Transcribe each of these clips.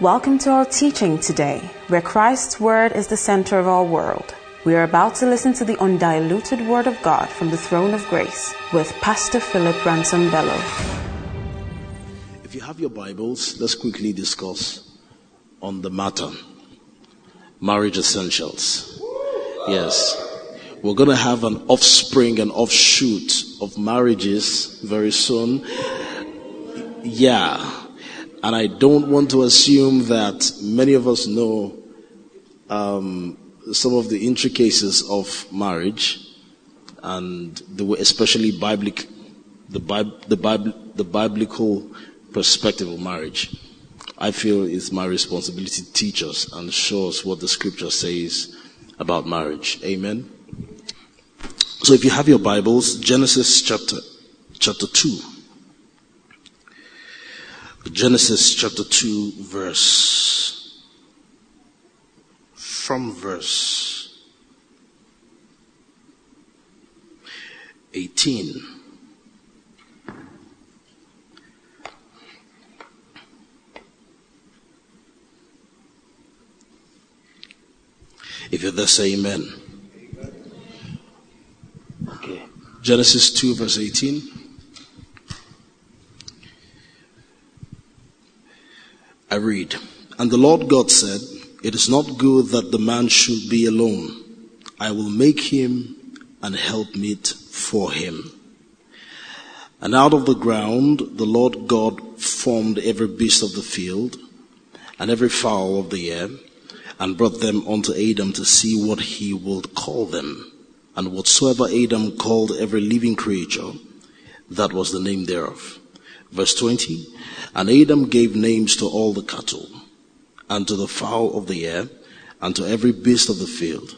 Welcome to our teaching today, where Christ's Word is the center of our world. We are about to listen to the undiluted Word of God from the throne of grace with Pastor Philip Ransom Bello. If you have your Bibles, let's quickly discuss on the matter marriage essentials. Yes. We're going to have an offspring and offshoot of marriages very soon. Yeah. And I don't want to assume that many of us know um, some of the intricacies of marriage and the especially biblic, the, Bib, the, Bib, the biblical perspective of marriage. I feel it's my responsibility to teach us and show us what the scripture says about marriage. Amen. So if you have your Bibles, Genesis chapter, chapter 2. Genesis chapter 2 verse, from verse 18. If you're there, say amen. Okay. Genesis 2 verse 18. I read, And the Lord God said, It is not good that the man should be alone. I will make him an helpmeet for him. And out of the ground the Lord God formed every beast of the field and every fowl of the air and brought them unto Adam to see what he would call them. And whatsoever Adam called every living creature, that was the name thereof. Verse 20. And Adam gave names to all the cattle, and to the fowl of the air, and to every beast of the field.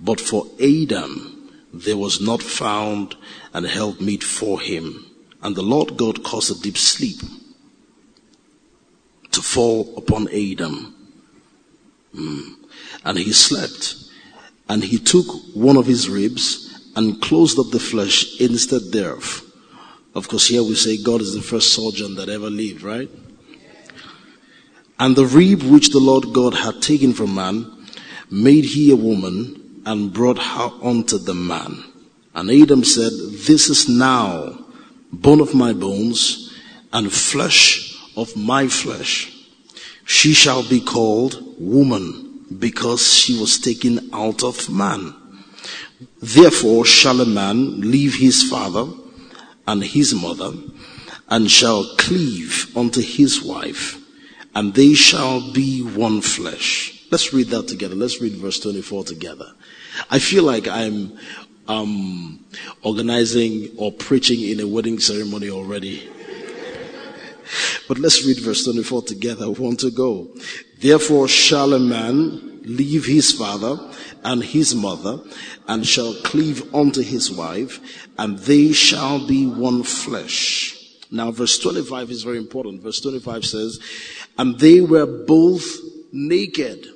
But for Adam there was not found an helpmeet for him. And the Lord God caused a deep sleep to fall upon Adam. Mm. And he slept. And he took one of his ribs and closed up the flesh instead thereof. Of course, here we say God is the first surgeon that ever lived, right? And the rib which the Lord God had taken from man made he a woman and brought her unto the man. And Adam said, This is now bone of my bones and flesh of my flesh. She shall be called woman because she was taken out of man. Therefore shall a man leave his father and his mother and shall cleave unto his wife and they shall be one flesh. Let's read that together. Let's read verse 24 together. I feel like I'm um, organizing or preaching in a wedding ceremony already. But let's read verse 24 together. We want to go. Therefore shall a man leave his father and his mother and shall cleave unto his wife and they shall be one flesh. Now verse 25 is very important. Verse 25 says, and they were both naked,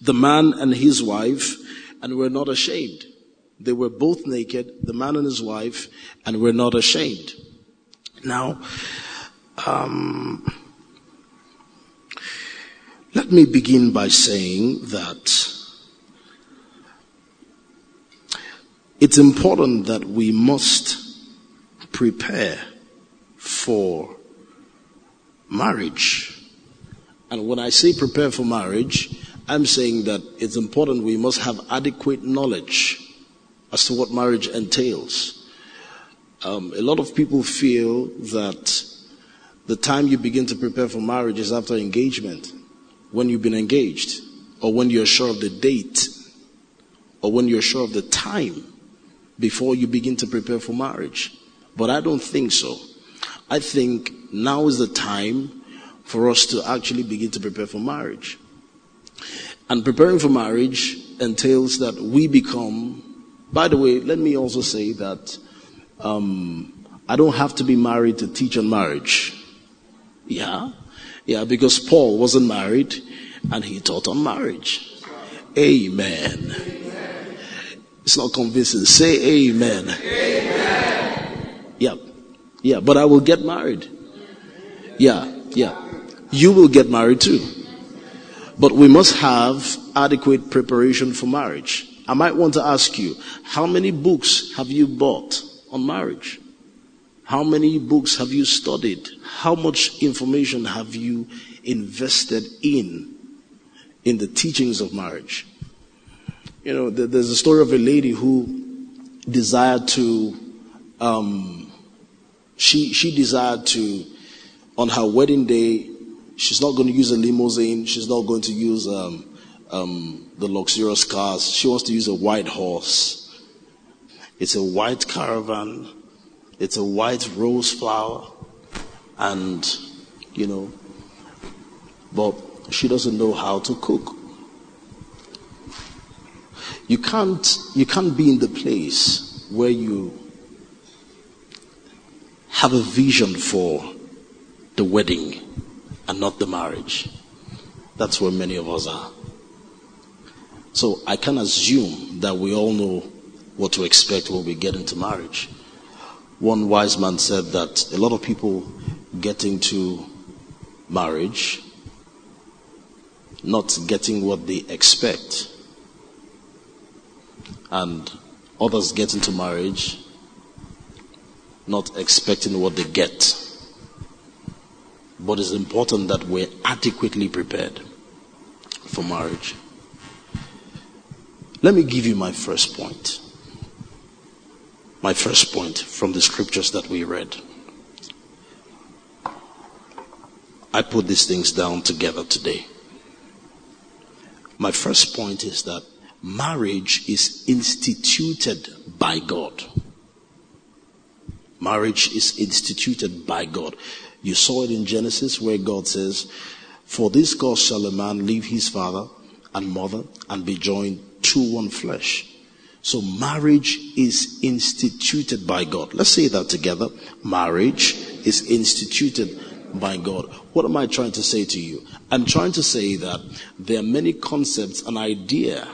the man and his wife, and were not ashamed. They were both naked, the man and his wife, and were not ashamed. Now, um, let me begin by saying that it's important that we must prepare for marriage. And when I say prepare for marriage, I'm saying that it's important we must have adequate knowledge as to what marriage entails. Um, a lot of people feel that the time you begin to prepare for marriage is after engagement, when you've been engaged, or when you're sure of the date, or when you're sure of the time before you begin to prepare for marriage. But I don't think so. I think now is the time for us to actually begin to prepare for marriage. And preparing for marriage entails that we become, by the way, let me also say that um, I don't have to be married to teach on marriage. Yeah? Yeah, because Paul wasn't married and he taught on marriage. Amen. It's not convincing. Say amen. amen. Yeah. Yeah, but I will get married. Yeah, yeah. you will get married too. But we must have adequate preparation for marriage. I might want to ask you, how many books have you bought on marriage? How many books have you studied? How much information have you invested in, in the teachings of marriage? You know, there's a story of a lady who desired to, um, she, she desired to, on her wedding day, she's not going to use a limousine. She's not going to use um, um, the luxurious cars. She wants to use a white horse. It's a white caravan. It's a white rose flower. And, you know, but she doesn't know how to cook. You can't, you can't be in the place where you have a vision for the wedding and not the marriage. That's where many of us are. So I can assume that we all know what to expect when we get into marriage. One wise man said that a lot of people get into marriage not getting what they expect, and others get into marriage not expecting what they get. But it's important that we're adequately prepared for marriage. Let me give you my first point. My first point from the scriptures that we read. I put these things down together today. My first point is that marriage is instituted by God. Marriage is instituted by God. You saw it in Genesis where God says, For this cause shall a man leave his father and mother and be joined to one flesh. So marriage is instituted by God. Let's say that together. Marriage is instituted by God. What am I trying to say to you? I'm trying to say that there are many concepts and idea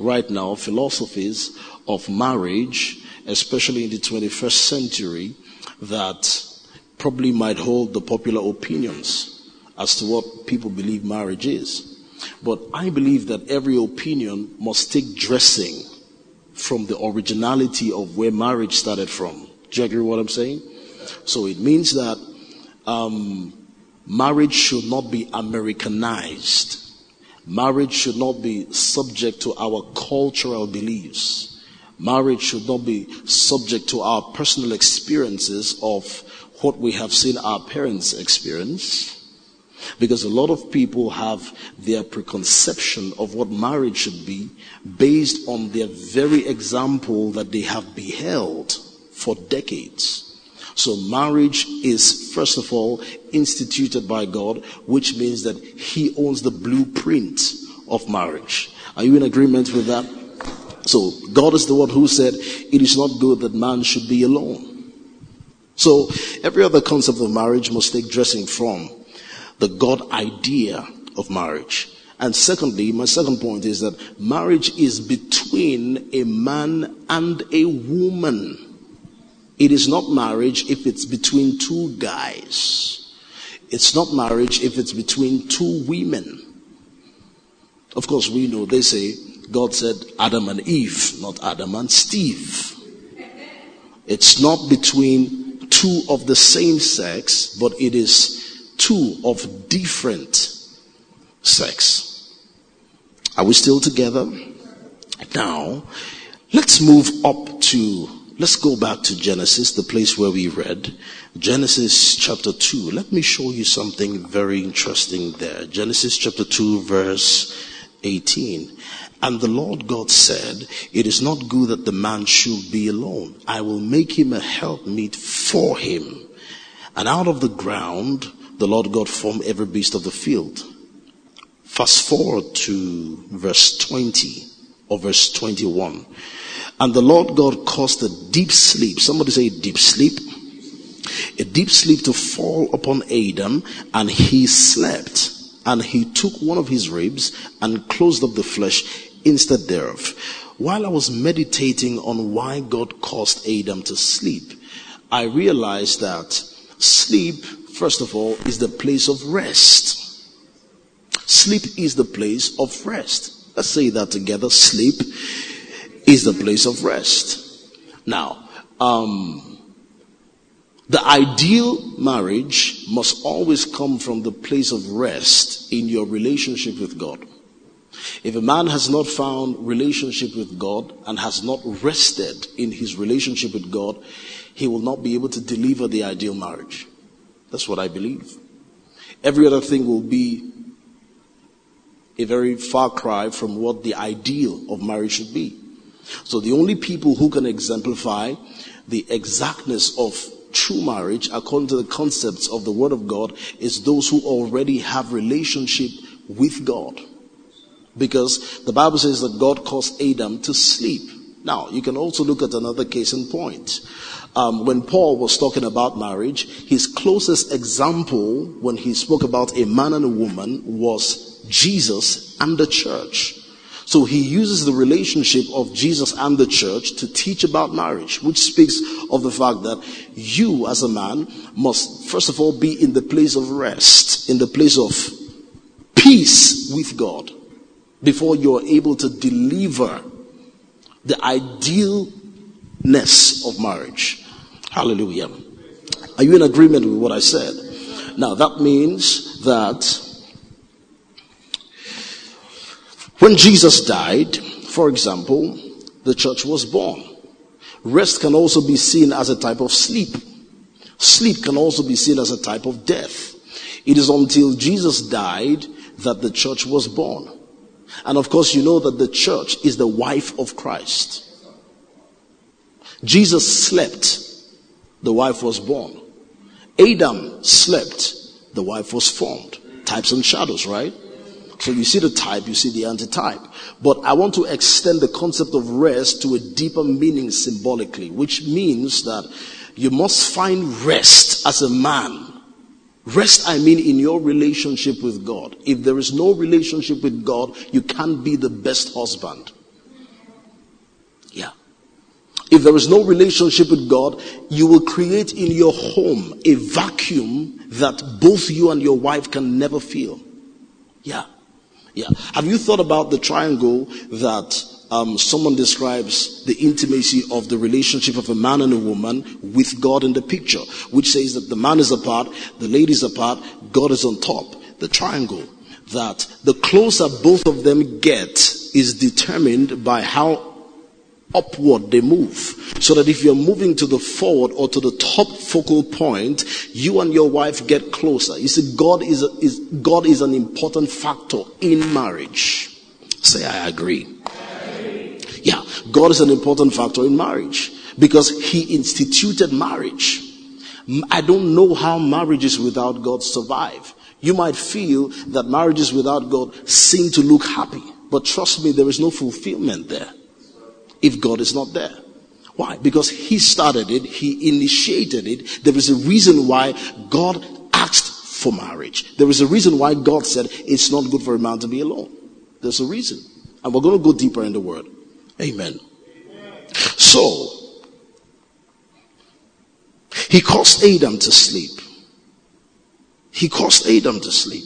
right now, philosophies of marriage, especially in the 21st century, that probably might hold the popular opinions as to what people believe marriage is. But I believe that every opinion must take dressing from the originality of where marriage started from. Do you agree what I'm saying? So it means that um, marriage should not be Americanized. Marriage should not be subject to our cultural beliefs. Marriage should not be subject to our personal experiences of what we have seen our parents experience. Because a lot of people have their preconception of what marriage should be based on their very example that they have beheld for decades. So marriage is first of all instituted by God, which means that He owns the blueprint of marriage. Are you in agreement with that? So God is the one who said it is not good that man should be alone. So every other concept of marriage must take dressing from the God idea of marriage. And secondly, my second point is that marriage is between a man and a woman. It is not marriage if it's between two guys. It's not marriage if it's between two women. Of course, we know they say God said Adam and Eve, not Adam and Steve. It's not between two of the same sex, but it is two of different sex. Are we still together? Now, let's move up to, let's go back to Genesis, the place where we read. Genesis chapter 2. Let me show you something very interesting there. Genesis chapter 2 verse 18. And the Lord God said, It is not good that the man should be alone. I will make him a helpmeet for him. And out of the ground the Lord God formed every beast of the field. Fast forward to verse 20 or verse 21. And the Lord God caused a deep sleep. Somebody say deep sleep. A deep sleep to fall upon Adam and he slept. And he took one of his ribs and closed up the flesh instead thereof. While I was meditating on why God caused Adam to sleep, I realized that sleep first of all, is the place of rest. Sleep is the place of rest. Let's say that together. Sleep is the place of rest. Now, um, the ideal marriage must always come from the place of rest in your relationship with God. If a man has not found relationship with God and has not rested in his relationship with God, he will not be able to deliver the ideal marriage. That's what I believe. Every other thing will be a very far cry from what the ideal of marriage should be. So the only people who can exemplify the exactness of true marriage according to the concepts of the word of God is those who already have relationship with God. Because the Bible says that God caused Adam to sleep. Now, you can also look at another case in point. Um, when Paul was talking about marriage, his closest example when he spoke about a man and a woman was Jesus and the church. So he uses the relationship of Jesus and the church to teach about marriage, which speaks of the fact that you as a man must first of all be in the place of rest, in the place of peace with God before you're able to deliver the idealness of marriage. Hallelujah. Are you in agreement with what I said? Now that means that When Jesus died, for example, the church was born. Rest can also be seen as a type of sleep. Sleep can also be seen as a type of death. It is until Jesus died that the church was born. And of course, you know that the church is the wife of Christ. Jesus slept, the wife was born. Adam slept, the wife was formed. Types and shadows, right? So you see the type, you see the antitype. But I want to extend the concept of rest to a deeper meaning symbolically, which means that you must find rest as a man. Rest, I mean, in your relationship with God. If there is no relationship with God, you can't be the best husband. Yeah. If there is no relationship with God, you will create in your home a vacuum that both you and your wife can never feel. Yeah. Yeah. Have you thought about the triangle that um, someone describes the intimacy of the relationship of a man and a woman with God in the picture, which says that the man is apart, the lady is apart, God is on top. The triangle that the closer both of them get is determined by how upward they move. So that if you're moving to the forward or to the top focal point, you and your wife get closer. You see, God is, a, is God is an important factor in marriage. Say, I agree. God is an important factor in marriage because He instituted marriage. I don't know how marriages without God survive. You might feel that marriages without God seem to look happy, but trust me, there is no fulfillment there if God is not there. Why? Because He started it, He initiated it. There is a reason why God asked for marriage. There is a reason why God said it's not good for a man to be alone. There's a reason. And we're going to go deeper in the word. Amen. So, he caused Adam to sleep. He caused Adam to sleep.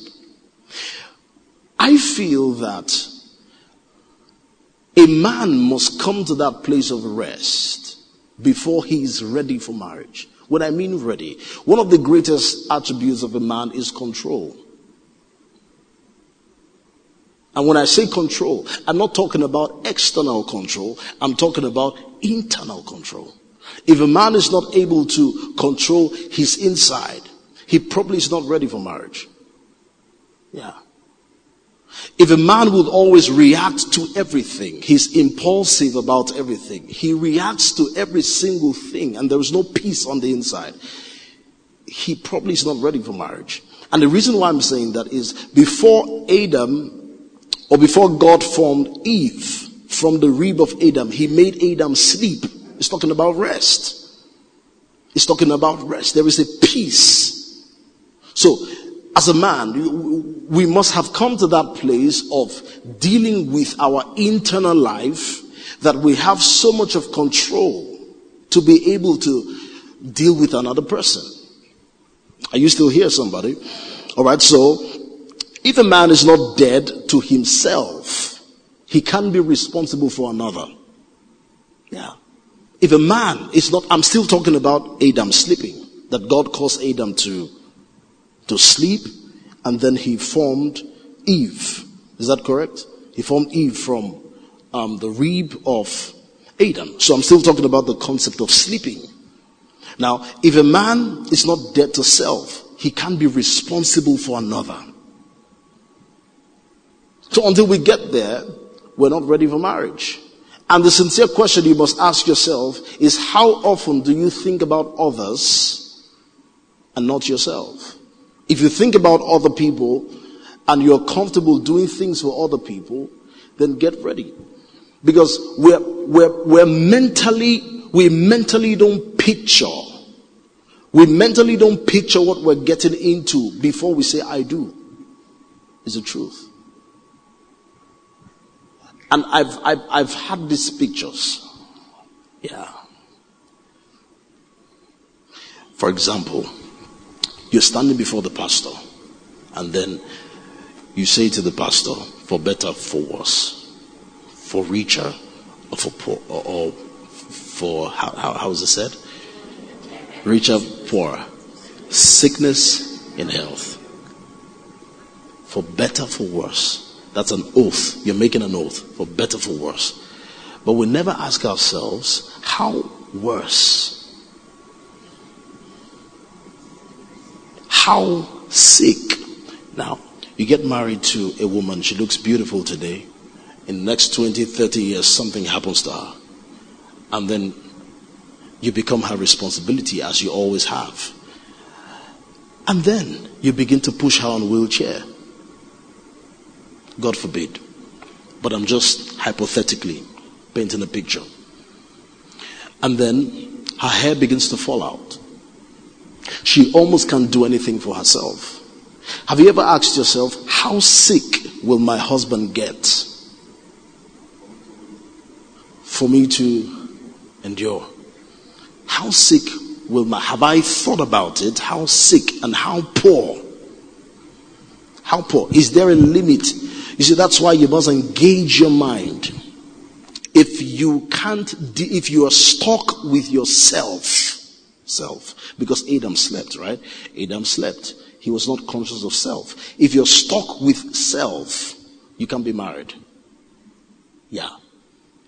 I feel that a man must come to that place of rest before he is ready for marriage. When I mean ready, one of the greatest attributes of a man is control. And when I say control, I'm not talking about external control, I'm talking about internal control. If a man is not able to control his inside, he probably is not ready for marriage. Yeah. If a man would always react to everything, he's impulsive about everything. He reacts to every single thing and there is no peace on the inside. He probably is not ready for marriage. And the reason why I'm saying that is before Adam or before God formed Eve from the rib of Adam, he made Adam sleep. He's talking about rest. He's talking about rest. There is a peace. So as a man, we must have come to that place of dealing with our internal life that we have so much of control to be able to deal with another person. Are you still here, somebody? All right, so If a man is not dead to himself, he can be responsible for another. Yeah. If a man is not, I'm still talking about Adam sleeping, that God caused Adam to, to sleep, and then he formed Eve. Is that correct? He formed Eve from um, the rib of Adam. So I'm still talking about the concept of sleeping. Now, if a man is not dead to self, he can't be responsible for another. So until we get there, we're not ready for marriage. And the sincere question you must ask yourself is how often do you think about others and not yourself? If you think about other people and you're comfortable doing things for other people, then get ready. Because we're, we're, we're mentally, we mentally don't picture, we mentally don't picture what we're getting into before we say, I do. Is the truth. And I've, I've, I've had these pictures. Yeah. For example, you're standing before the pastor, and then you say to the pastor, for better, for worse, for richer, or for poor, or, or for, how, how, how is it said? Richer, poor, sickness in health, for better, for worse that's an oath. You're making an oath for better, for worse. But we never ask ourselves, how worse? How sick? Now, you get married to a woman, she looks beautiful today. In the next 20, 30 years, something happens to her. And then you become her responsibility as you always have. And then you begin to push her on wheelchair. God forbid. But I'm just hypothetically painting a picture. And then her hair begins to fall out. She almost can't do anything for herself. Have you ever asked yourself, how sick will my husband get for me to endure? How sick will my, have I thought about it? How sick and how poor? How poor? Is there a limit you see, that's why you must engage your mind. If you can't, if you are stuck with yourself, self, because Adam slept, right? Adam slept. He was not conscious of self. If you're stuck with self, you can't be married. Yeah.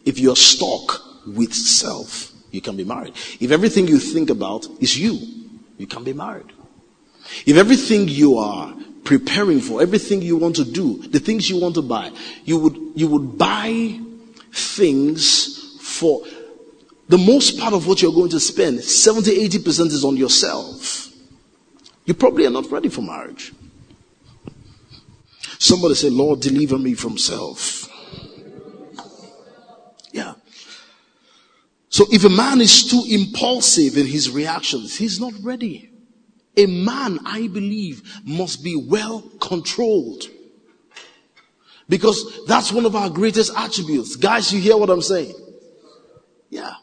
If you're stuck with self, you can be married. If everything you think about is you, you can be married. If everything you are preparing for, everything you want to do, the things you want to buy, you would, you would buy things for the most part of what you're going to spend, 70, 80% is on yourself. You probably are not ready for marriage. Somebody say, Lord, deliver me from self. Yeah. So if a man is too impulsive in his reactions, he's not ready. A man, I believe, must be well controlled. Because that's one of our greatest attributes. Guys, you hear what I'm saying? Yeah.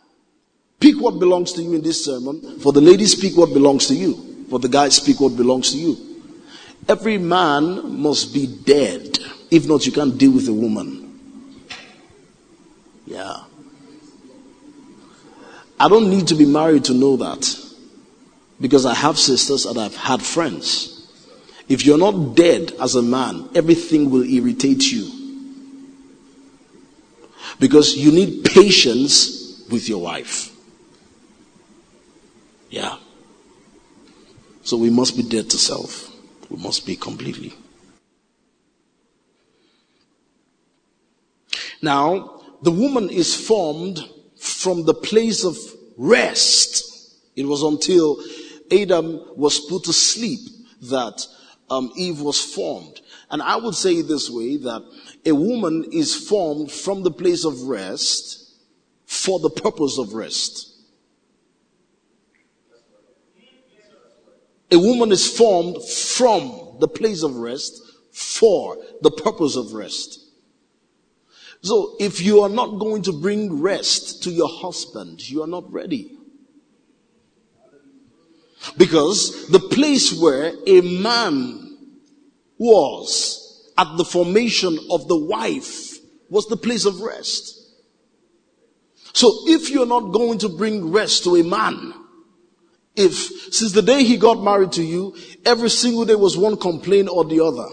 Pick what belongs to you in this sermon. For the ladies, speak what belongs to you. For the guys, speak what belongs to you. Every man must be dead. If not, you can't deal with a woman. Yeah. I don't need to be married to know that. Because I have sisters and I've had friends. If you're not dead as a man, everything will irritate you. Because you need patience with your wife. Yeah. So we must be dead to self. We must be completely. Now, the woman is formed from the place of rest. It was until Adam was put to sleep that um, Eve was formed. And I would say this way that a woman is formed from the place of rest for the purpose of rest. A woman is formed from the place of rest for the purpose of rest. So if you are not going to bring rest to your husband, you are not ready. Because the place where a man was at the formation of the wife was the place of rest. So if you're not going to bring rest to a man, if since the day he got married to you, every single day was one complaint or the other.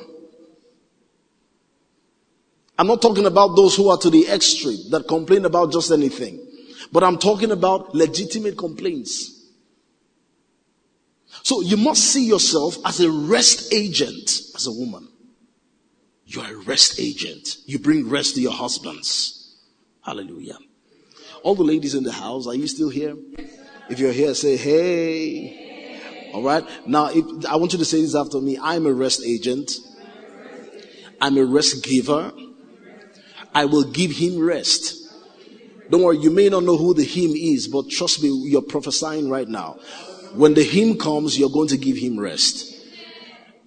I'm not talking about those who are to the extreme that complain about just anything, but I'm talking about legitimate complaints. So you must see yourself as a rest agent as a woman. You are a rest agent. You bring rest to your husbands. Hallelujah. All the ladies in the house, are you still here? If you're here, say, hey. All right. Now, if, I want you to say this after me. I'm a rest agent. I'm a rest giver. I will give him rest. Don't worry, you may not know who the him is, but trust me, you're prophesying right now. When the him comes, you're going to give him rest.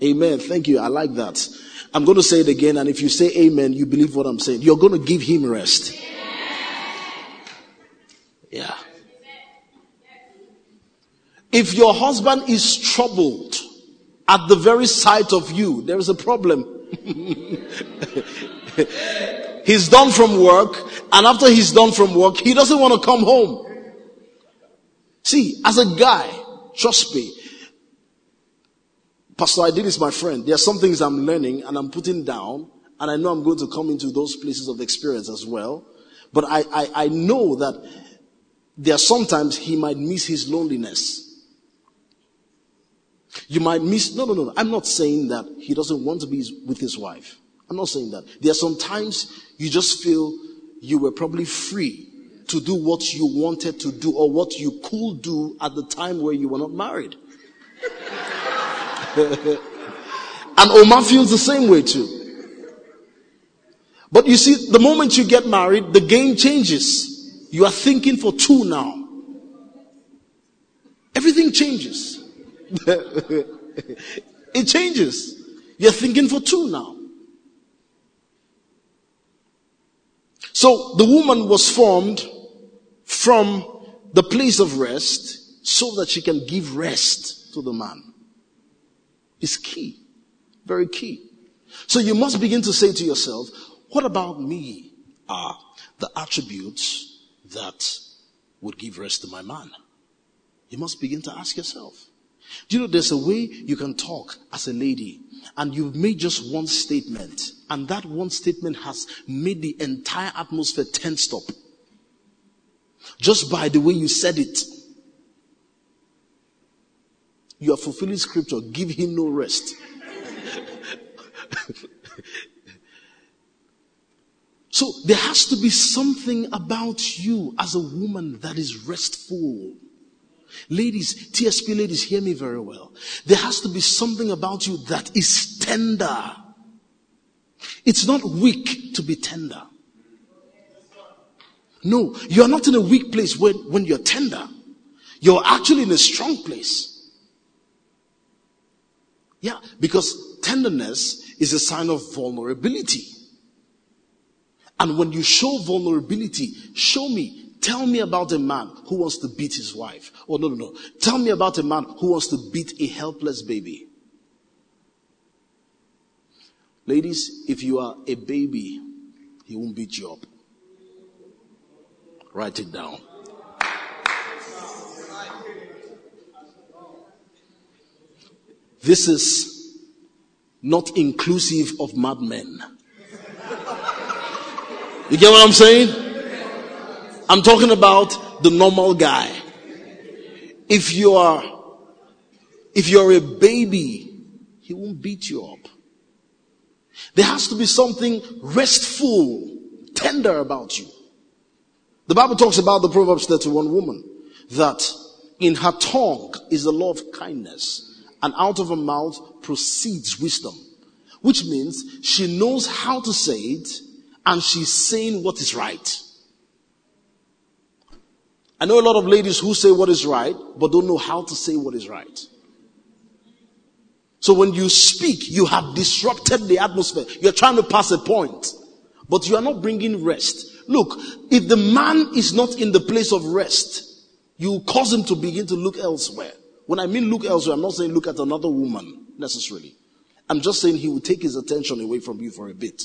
Amen. Thank you. I like that. I'm going to say it again. And if you say amen, you believe what I'm saying. You're going to give him rest. Yeah. If your husband is troubled at the very sight of you, there is a problem. he's done from work, and after he's done from work, he doesn't want to come home. See, as a guy, Trust me. Pastor I did is my friend. There are some things I'm learning and I'm putting down, and I know I'm going to come into those places of experience as well. But I, I, I know that there are sometimes he might miss his loneliness. You might miss, no, no, no. I'm not saying that he doesn't want to be with his wife. I'm not saying that. There are some times you just feel you were probably free to do what you wanted to do or what you could do at the time where you were not married. and Omar feels the same way too. But you see, the moment you get married, the game changes. You are thinking for two now. Everything changes. it changes. You're thinking for two now. So the woman was formed from the place of rest so that she can give rest to the man. Is key. Very key. So you must begin to say to yourself, what about me are the attributes that would give rest to my man? You must begin to ask yourself. Do you know there's a way you can talk as a lady and you've made just one statement and that one statement has made the entire atmosphere tense stop. Just by the way you said it. You are fulfilling scripture. Give him no rest. so there has to be something about you as a woman that is restful. Ladies, TSP ladies, hear me very well. There has to be something about you that is tender. It's not weak to be tender. No, you're not in a weak place when, when you're tender. You're actually in a strong place. Yeah, because tenderness is a sign of vulnerability. And when you show vulnerability, show me, tell me about a man who wants to beat his wife. Oh, no, no, no. Tell me about a man who wants to beat a helpless baby. Ladies, if you are a baby, he won't beat you up. Write it down. This is not inclusive of madmen. You get what I'm saying? I'm talking about the normal guy. If you are, if you're a baby, he won't beat you up. There has to be something restful, tender about you. The Bible talks about the Proverbs 31 woman that in her tongue is the law of kindness and out of her mouth proceeds wisdom, which means she knows how to say it and she's saying what is right. I know a lot of ladies who say what is right, but don't know how to say what is right. So when you speak, you have disrupted the atmosphere. You're trying to pass a point, but you are not bringing rest. Look, if the man is not in the place of rest, you cause him to begin to look elsewhere. When I mean look elsewhere, I'm not saying look at another woman necessarily. I'm just saying he will take his attention away from you for a bit.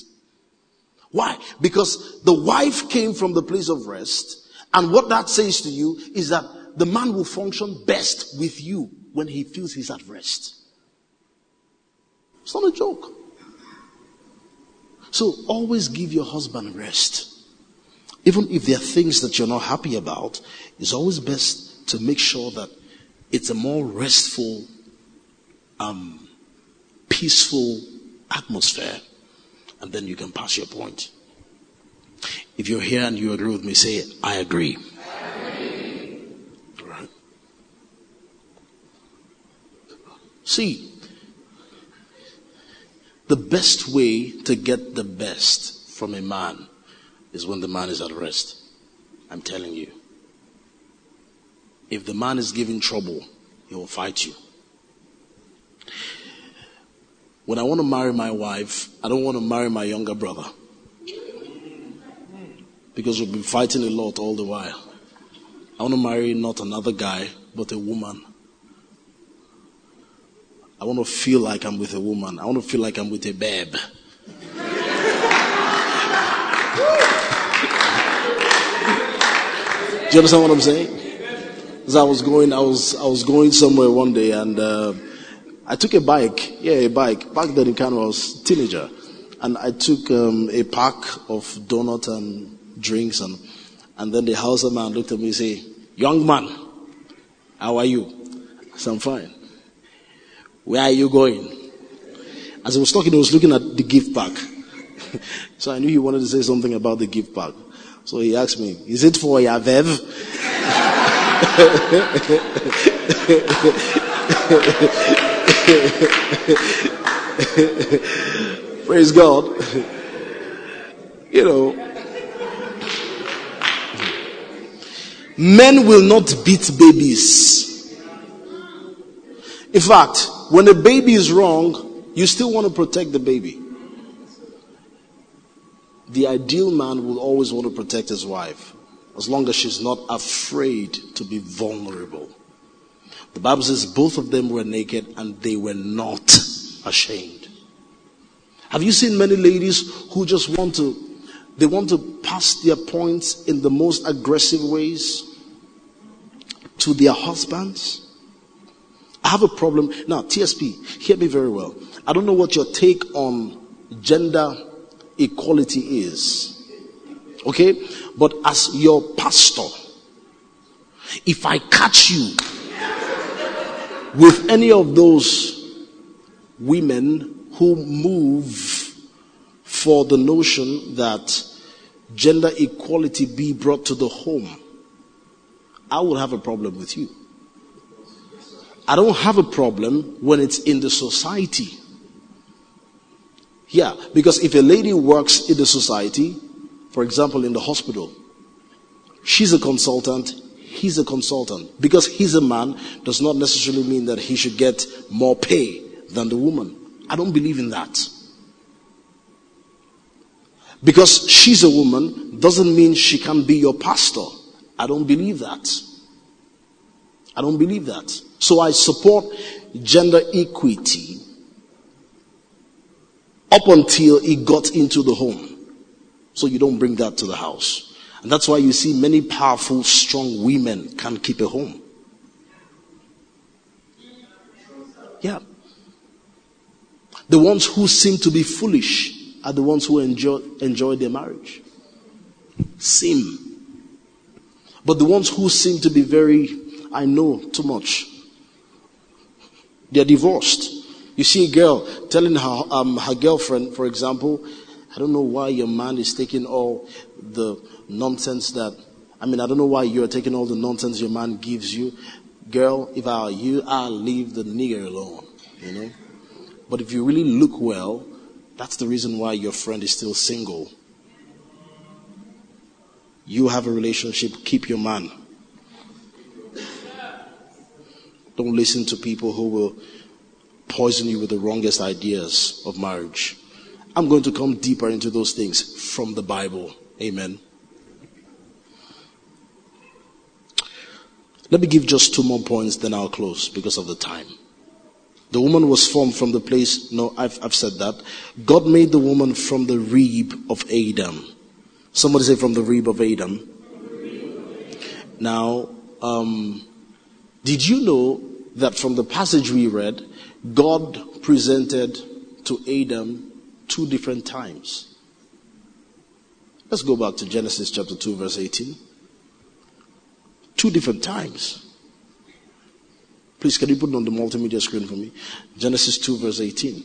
Why? Because the wife came from the place of rest. And what that says to you is that the man will function best with you when he feels he's at rest. It's not a joke. So always give your husband rest. Even if there are things that you're not happy about, it's always best to make sure that it's a more restful, um, peaceful atmosphere, and then you can pass your point. If you're here and you agree with me, say, I agree. I agree. Right. See, the best way to get the best from a man is when the man is at rest. I'm telling you. If the man is giving trouble, he will fight you. When I want to marry my wife, I don't want to marry my younger brother. Because we've been fighting a lot all the while. I want to marry not another guy, but a woman. I want to feel like I'm with a woman. I want to feel like I'm with a babe. you understand what I'm saying? As I was going, I was I was going somewhere one day, and uh, I took a bike. Yeah, a bike. Back then, in Kano, I was a teenager, and I took um, a pack of donut and drinks, and and then the house man looked at me and said, "Young man, how are you?" I said, "I'm fine." Where are you going? As I was talking, I was looking at the gift pack. so I knew he wanted to say something about the gift pack. So he asked me, Is it for Yavev? Praise God. you know, men will not beat babies. In fact, when a baby is wrong, you still want to protect the baby. The ideal man will always want to protect his wife as long as she's not afraid to be vulnerable. The Bible says both of them were naked and they were not ashamed. Have you seen many ladies who just want to they want to pass their points in the most aggressive ways to their husbands? I have a problem. Now, TSP, hear me very well. I don't know what your take on gender equality is. Okay? But as your pastor, if I catch you with any of those women who move for the notion that gender equality be brought to the home, I will have a problem with you. I don't have a problem when it's in the society. Yeah, because if a lady works in the society, for example, in the hospital, she's a consultant, he's a consultant. Because he's a man does not necessarily mean that he should get more pay than the woman. I don't believe in that. Because she's a woman doesn't mean she can be your pastor. I don't believe that. I don't believe that. So I support gender equity up until it got into the home. So you don't bring that to the house. And that's why you see many powerful, strong women can't keep a home. Yeah. The ones who seem to be foolish are the ones who enjoy, enjoy their marriage. Seem. But the ones who seem to be very I know too much. They're divorced. You see a girl telling her, um, her girlfriend, for example, I don't know why your man is taking all the nonsense that, I mean, I don't know why you're taking all the nonsense your man gives you. Girl, if I were you, I'll leave the nigger alone, you know? But if you really look well, that's the reason why your friend is still single. You have a relationship, keep your man. Don't listen to people who will poison you with the wrongest ideas of marriage. I'm going to come deeper into those things from the Bible. Amen. Let me give just two more points, then I'll close because of the time. The woman was formed from the place, no, I've, I've said that. God made the woman from the rib of Adam. Somebody say from the rib of Adam. Now, um, did you know that from the passage we read, God presented to Adam two different times? Let's go back to Genesis chapter 2, verse 18. Two different times. Please, can you put it on the multimedia screen for me? Genesis 2, verse 18.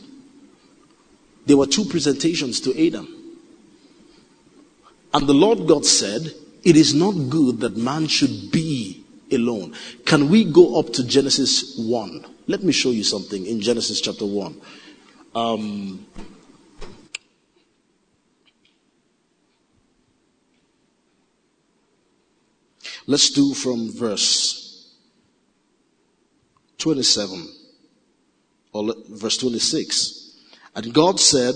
There were two presentations to Adam. And the Lord God said, It is not good that man should be alone. Can we go up to Genesis 1? Let me show you something in Genesis chapter 1. Um, let's do from verse 27 or verse 26. And God said,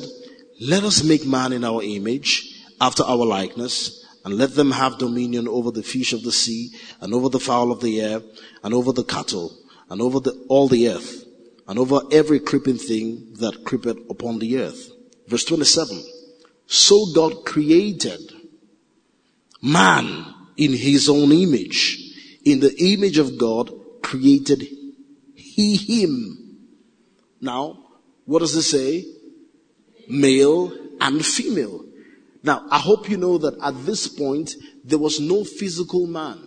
Let us make man in our image after our likeness, and let them have dominion over the fish of the sea, and over the fowl of the air, and over the cattle, and over the, all the earth, and over every creeping thing that creepeth upon the earth. Verse 27. So God created man in his own image. In the image of God created he him. Now, what does it say? Male and female. Now, I hope you know that at this point, there was no physical man.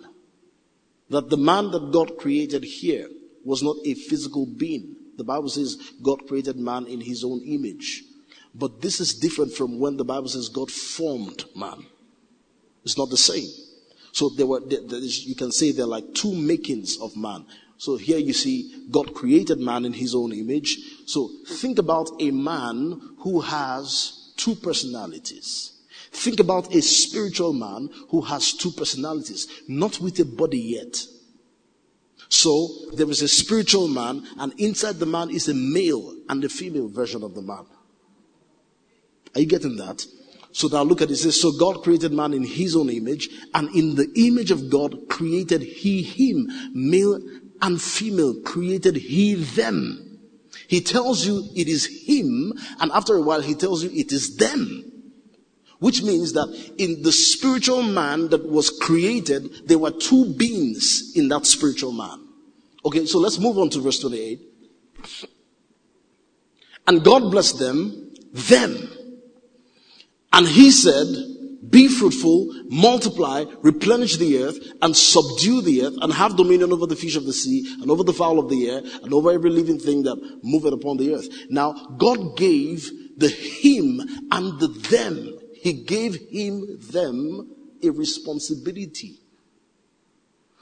That the man that God created here was not a physical being. The Bible says God created man in his own image. But this is different from when the Bible says God formed man. It's not the same. So there were, there is, you can say there are like two makings of man. So here you see God created man in his own image. So think about a man who has two personalities. Think about a spiritual man who has two personalities, not with a body yet. So there is a spiritual man, and inside the man is a male and a female version of the man. Are you getting that? So now look at it. It So God created man in his own image, and in the image of God created he him, male and female created he them. He tells you it is him, and after a while he tells you it is them. Which means that in the spiritual man that was created, there were two beings in that spiritual man. Okay, so let's move on to verse 28. And God blessed them, them. And he said, be fruitful, multiply, replenish the earth, and subdue the earth, and have dominion over the fish of the sea, and over the fowl of the air, and over every living thing that moveth upon the earth. Now, God gave the him and the them he gave him, them, a responsibility.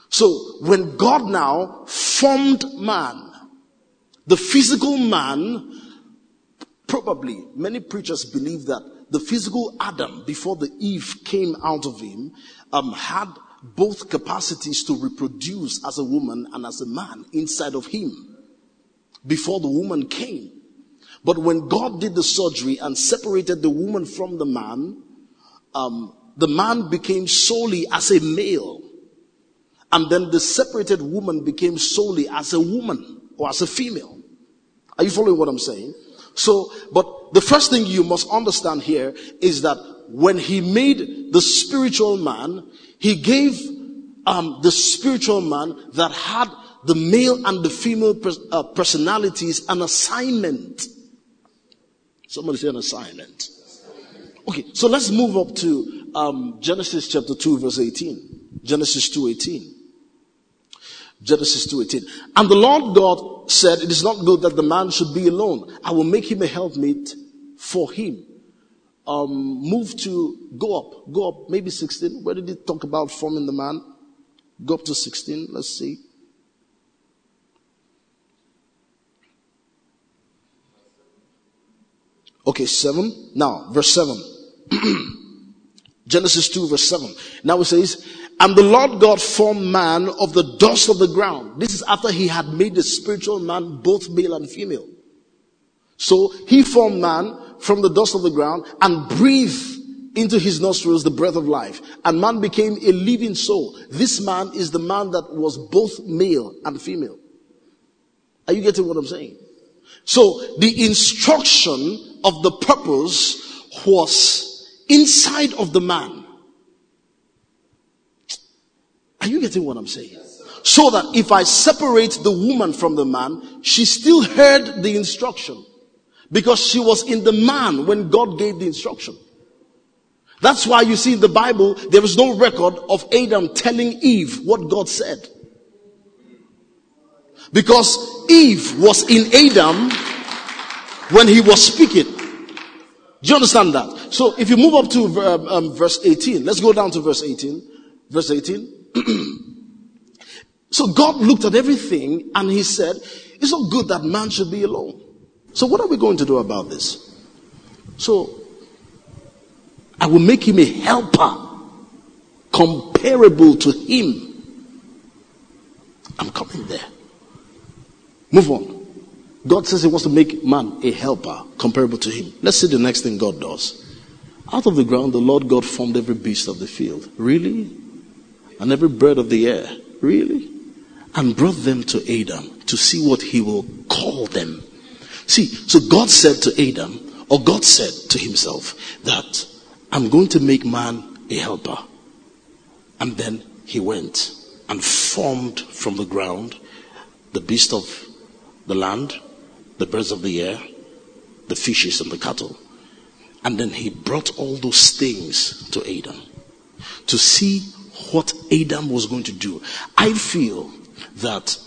So when God now formed man, the physical man, probably many preachers believe that the physical Adam before the Eve came out of him um, had both capacities to reproduce as a woman and as a man inside of him before the woman came. But when God did the surgery and separated the woman from the man, um, the man became solely as a male. And then the separated woman became solely as a woman or as a female. Are you following what I'm saying? So, but the first thing you must understand here is that when he made the spiritual man, he gave um, the spiritual man that had the male and the female pers- uh, personalities an assignment. Somebody say an assignment. Okay, so let's move up to um, Genesis chapter 2, verse 18. Genesis 2 18. Genesis 2 18. And the Lord God said, It is not good that the man should be alone. I will make him a helpmate for him. Um, move to, go up, go up, maybe 16. Where did it talk about forming the man? Go up to 16, let's see. Okay, 7. Now, verse 7. Genesis 2 verse 7. Now it says, and the Lord God formed man of the dust of the ground. This is after he had made the spiritual man both male and female. So he formed man from the dust of the ground and breathed into his nostrils the breath of life. And man became a living soul. This man is the man that was both male and female. Are you getting what I'm saying? So the instruction of the purpose was inside of the man. Are you getting what I'm saying? So that if I separate the woman from the man, she still heard the instruction. Because she was in the man when God gave the instruction. That's why you see in the Bible, there is no record of Adam telling Eve what God said. Because Eve was in Adam when he was speaking. Do you understand that? So if you move up to um, um, verse 18, let's go down to verse 18. Verse 18. so God looked at everything and he said, it's not good that man should be alone. So what are we going to do about this? So I will make him a helper comparable to him. I'm coming there. Move on. God says he wants to make man a helper comparable to him. Let's see the next thing God does. Out of the ground, the Lord God formed every beast of the field. Really? And every bird of the air. Really? And brought them to Adam to see what he will call them. See, so God said to Adam, or God said to himself, that I'm going to make man a helper. And then he went and formed from the ground the beast of the land, the birds of the air, the fishes, and the cattle. And then he brought all those things to Adam to see what Adam was going to do. I feel that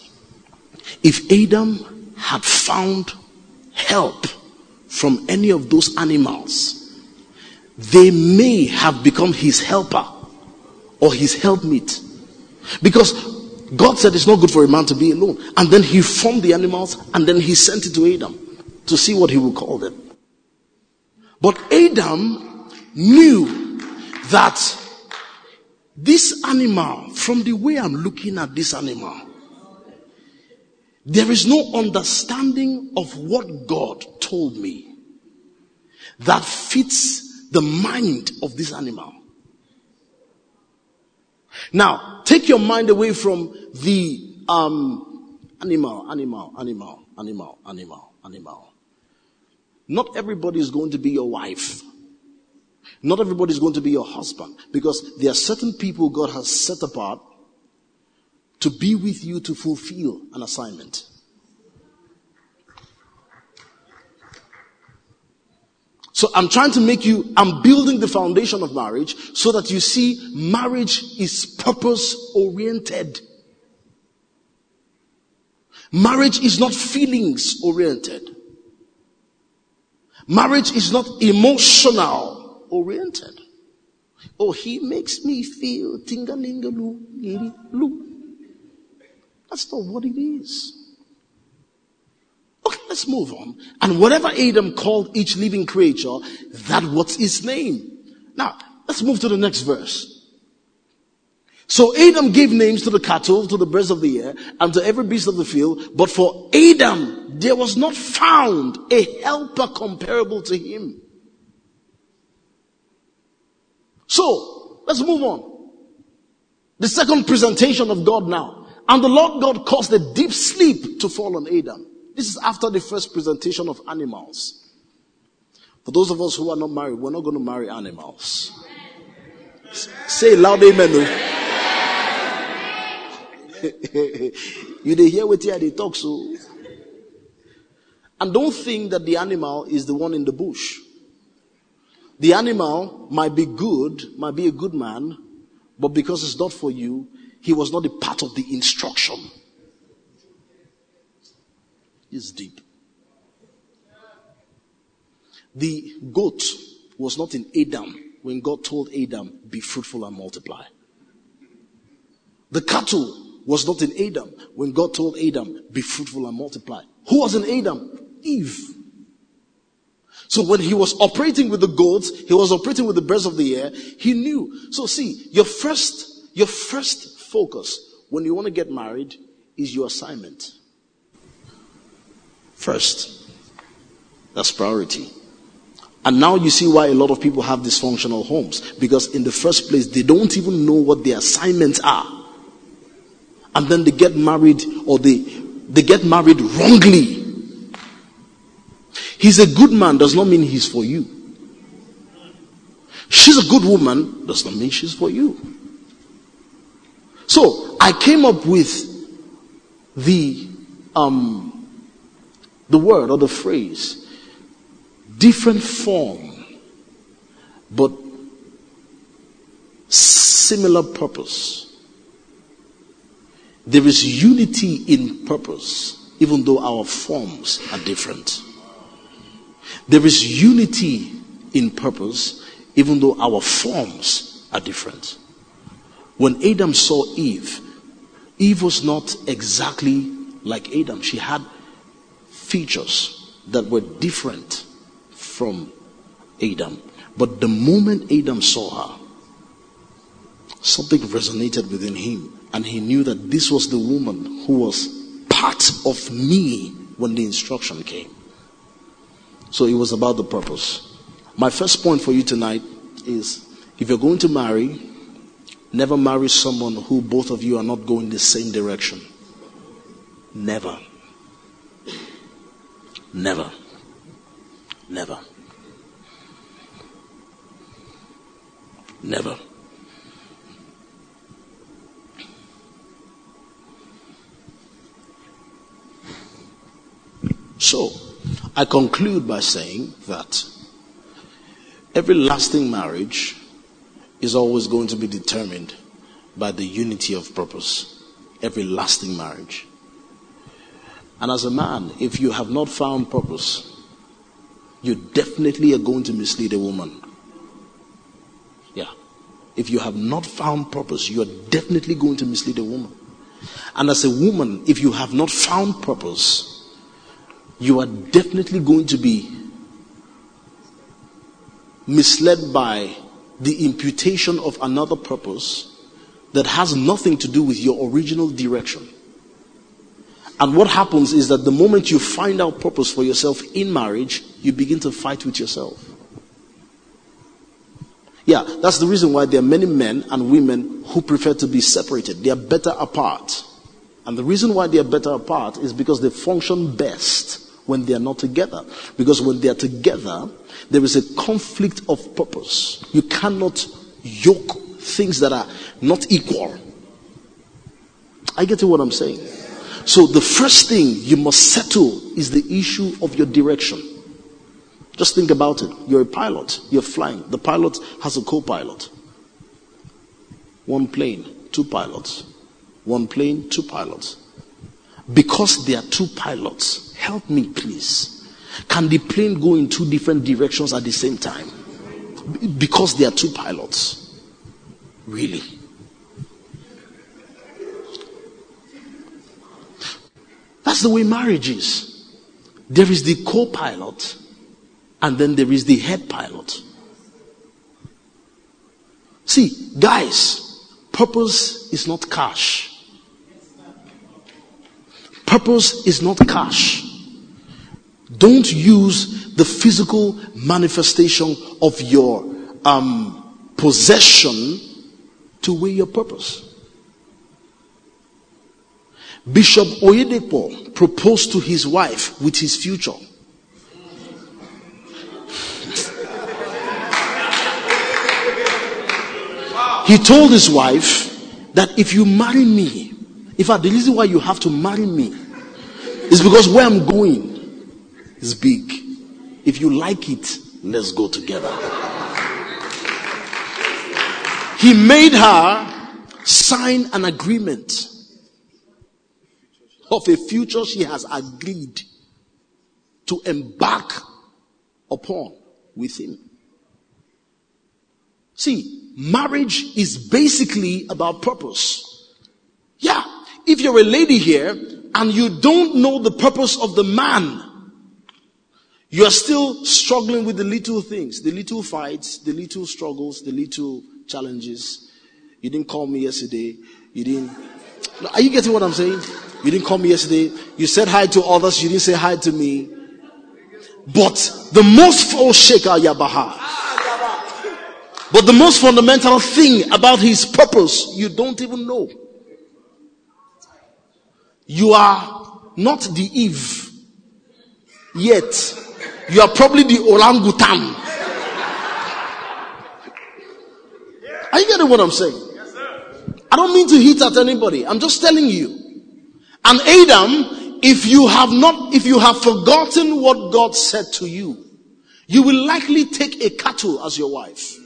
if Adam had found help from any of those animals, they may have become his helper or his helpmeet. Because God said it's not good for a man to be alone. And then he formed the animals and then he sent it to Adam to see what he would call them. But Adam knew that this animal, from the way I'm looking at this animal, there is no understanding of what God told me that fits the mind of this animal. Now, take your mind away from the um, animal, animal, animal, animal, animal, animal. Not everybody is going to be your wife. Not everybody is going to be your husband because there are certain people God has set apart to be with you to fulfill an assignment. So I'm trying to make you, I'm building the foundation of marriage so that you see marriage is purpose oriented. Marriage is not feelings oriented. Marriage is not emotional oriented. Oh, he makes me feel tingalingaloo, That's not what it is. Let's move on. And whatever Adam called each living creature, that was his name. Now, let's move to the next verse. So Adam gave names to the cattle, to the birds of the air, and to every beast of the field. But for Adam, there was not found a helper comparable to him. So, let's move on. The second presentation of God now. And the Lord God caused a deep sleep to fall on Adam. This is after the first presentation of animals. For those of us who are not married, we're not going to marry animals. Say loud amen. Oh. you they hear what they talk so. And don't think that the animal is the one in the bush. The animal might be good, might be a good man, but because it's not for you, he was not a part of the instruction is deep. The goat was not in Adam when God told Adam, be fruitful and multiply. The cattle was not in Adam when God told Adam, be fruitful and multiply. Who was in Adam? Eve. So when he was operating with the goats, he was operating with the birds of the air, he knew. So see, your first, your first focus when you want to get married is your assignment first. That's priority. And now you see why a lot of people have dysfunctional homes. Because in the first place, they don't even know what their assignments are. And then they get married or they, they get married wrongly. He's a good man does not mean he's for you. She's a good woman does not mean she's for you. So I came up with the um, the word or the phrase different form but similar purpose. There is unity in purpose, even though our forms are different. There is unity in purpose, even though our forms are different. When Adam saw Eve, Eve was not exactly like Adam. She had features that were different from Adam. But the moment Adam saw her, something resonated within him. And he knew that this was the woman who was part of me when the instruction came. So it was about the purpose. My first point for you tonight is if you're going to marry, never marry someone who both of you are not going the same direction. Never. Never. Never. Never. So, I conclude by saying that every lasting marriage is always going to be determined by the unity of purpose. Every lasting marriage. And as a man, if you have not found purpose, you definitely are going to mislead a woman. Yeah. If you have not found purpose, you are definitely going to mislead a woman. And as a woman, if you have not found purpose, you are definitely going to be misled by the imputation of another purpose that has nothing to do with your original direction. And what happens is that the moment you find out purpose for yourself in marriage, you begin to fight with yourself. Yeah, that's the reason why there are many men and women who prefer to be separated. They are better apart. And the reason why they are better apart is because they function best when they are not together. Because when they are together, there is a conflict of purpose. You cannot yoke things that are not equal. I get to what I'm saying. So the first thing you must settle is the issue of your direction. Just think about it. You're a pilot. You're flying. The pilot has a co-pilot. One plane, two pilots. One plane, two pilots. Because there are two pilots, Help me, please. Can the plane go in two different directions at the same time? Because there are two pilots. Really? That's the way marriage is. There is the co pilot, and then there is the head pilot. See, guys, purpose is not cash. Purpose is not cash. Don't use the physical manifestation of your um, possession to weigh your purpose. Bishop Oyedepo proposed to his wife with his future. he told his wife that if you marry me, in fact, the reason why you have to marry me is because where I'm going is big. If you like it, let's go together. He made her sign an agreement of a future she has agreed to embark upon with him. See, marriage is basically about purpose. Yeah, if you're a lady here and you don't know the purpose of the man you are still struggling with the little things, the little fights, the little struggles, the little challenges. You didn't call me yesterday. You didn't. Are you getting what I'm saying? You didn't call me yesterday. You said hi to others. You didn't say hi to me. But the most oh Sheikah Yabaha. But the most fundamental thing about his purpose, you don't even know. You are not the Eve yet You are probably the orangutan. Are you getting what I'm saying? I don't mean to hit at anybody. I'm just telling you. And Adam, if you have not, if you have forgotten what God said to you, you will likely take a cattle as your wife.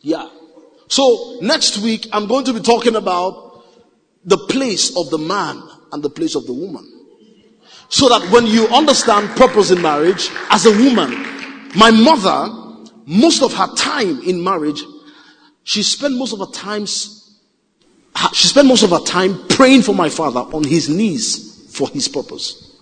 Yeah. So next week, I'm going to be talking about the place of the man and the place of the woman. So that when you understand purpose in marriage, as a woman, my mother, most of her time in marriage, she spent most of her times, she spent most of her time praying for my father on his knees for his purpose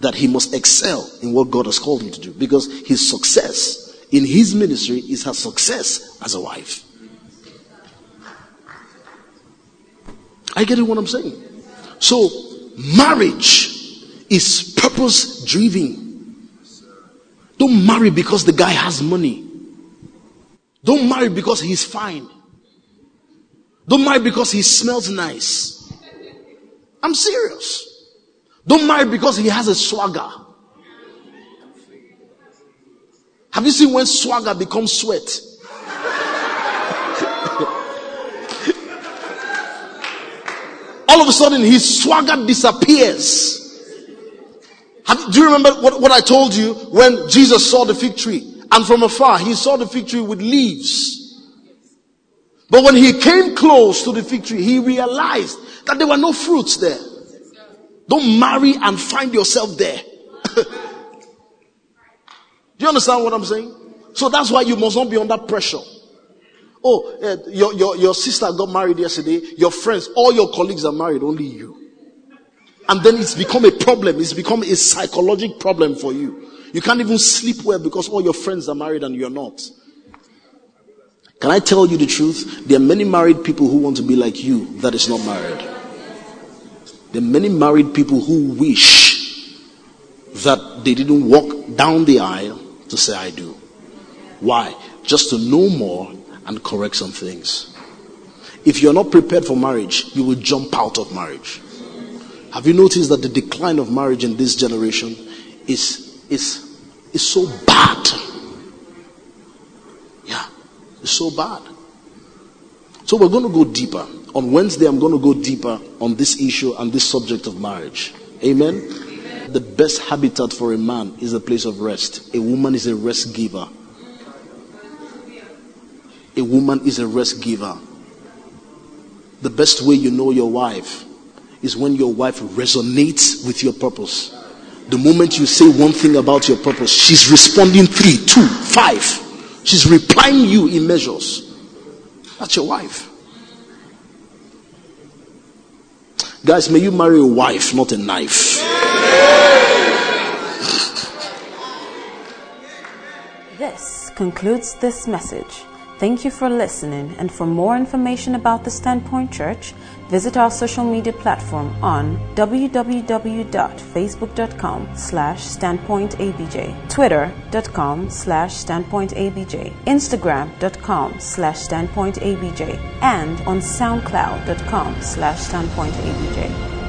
that he must excel in what God has called him to do because his success in his ministry is her success as a wife. I get it what I'm saying. So, marriage is purpose driven. Don't marry because the guy has money. Don't marry because he's fine. Don't marry because he smells nice. I'm serious. Don't marry because he has a swagger. Have you seen when swagger becomes sweat? All of a sudden, his swagger disappears. Have, do you remember what, what I told you when Jesus saw the fig tree? And from afar, he saw the fig tree with leaves. But when he came close to the fig tree, he realized that there were no fruits there. Don't marry and find yourself there. Do you understand what I'm saying? So that's why you must not be under pressure. Oh, uh, your, your, your sister got married yesterday. Your friends, all your colleagues are married, only you. And then it's become a problem. It's become a psychological problem for you. You can't even sleep well because all your friends are married and you're not. Can I tell you the truth? There are many married people who want to be like you that is not married. There are many married people who wish that they didn't walk down the aisle to say, I do. Why? Just to know more and correct some things. If you're not prepared for marriage, you will jump out of marriage. Have you noticed that the decline of marriage in this generation is, is, is so bad? So bad. So we're going to go deeper. On Wednesday, I'm going to go deeper on this issue and this subject of marriage. Amen? Amen? The best habitat for a man is a place of rest. A woman is a rest giver. A woman is a rest giver. The best way you know your wife is when your wife resonates with your purpose. The moment you say one thing about your purpose, she's responding three, two, five. She's replying you in measures. That's your wife. Guys, may you marry a wife, not a knife. This concludes this message. Thank you for listening, and for more information about the Standpoint Church, visit our social media platform on www.facebook.com slash standpointabj, twitter.com slash standpointabj, instagram.com slash standpointabj, and on soundcloud.com slash standpointabj.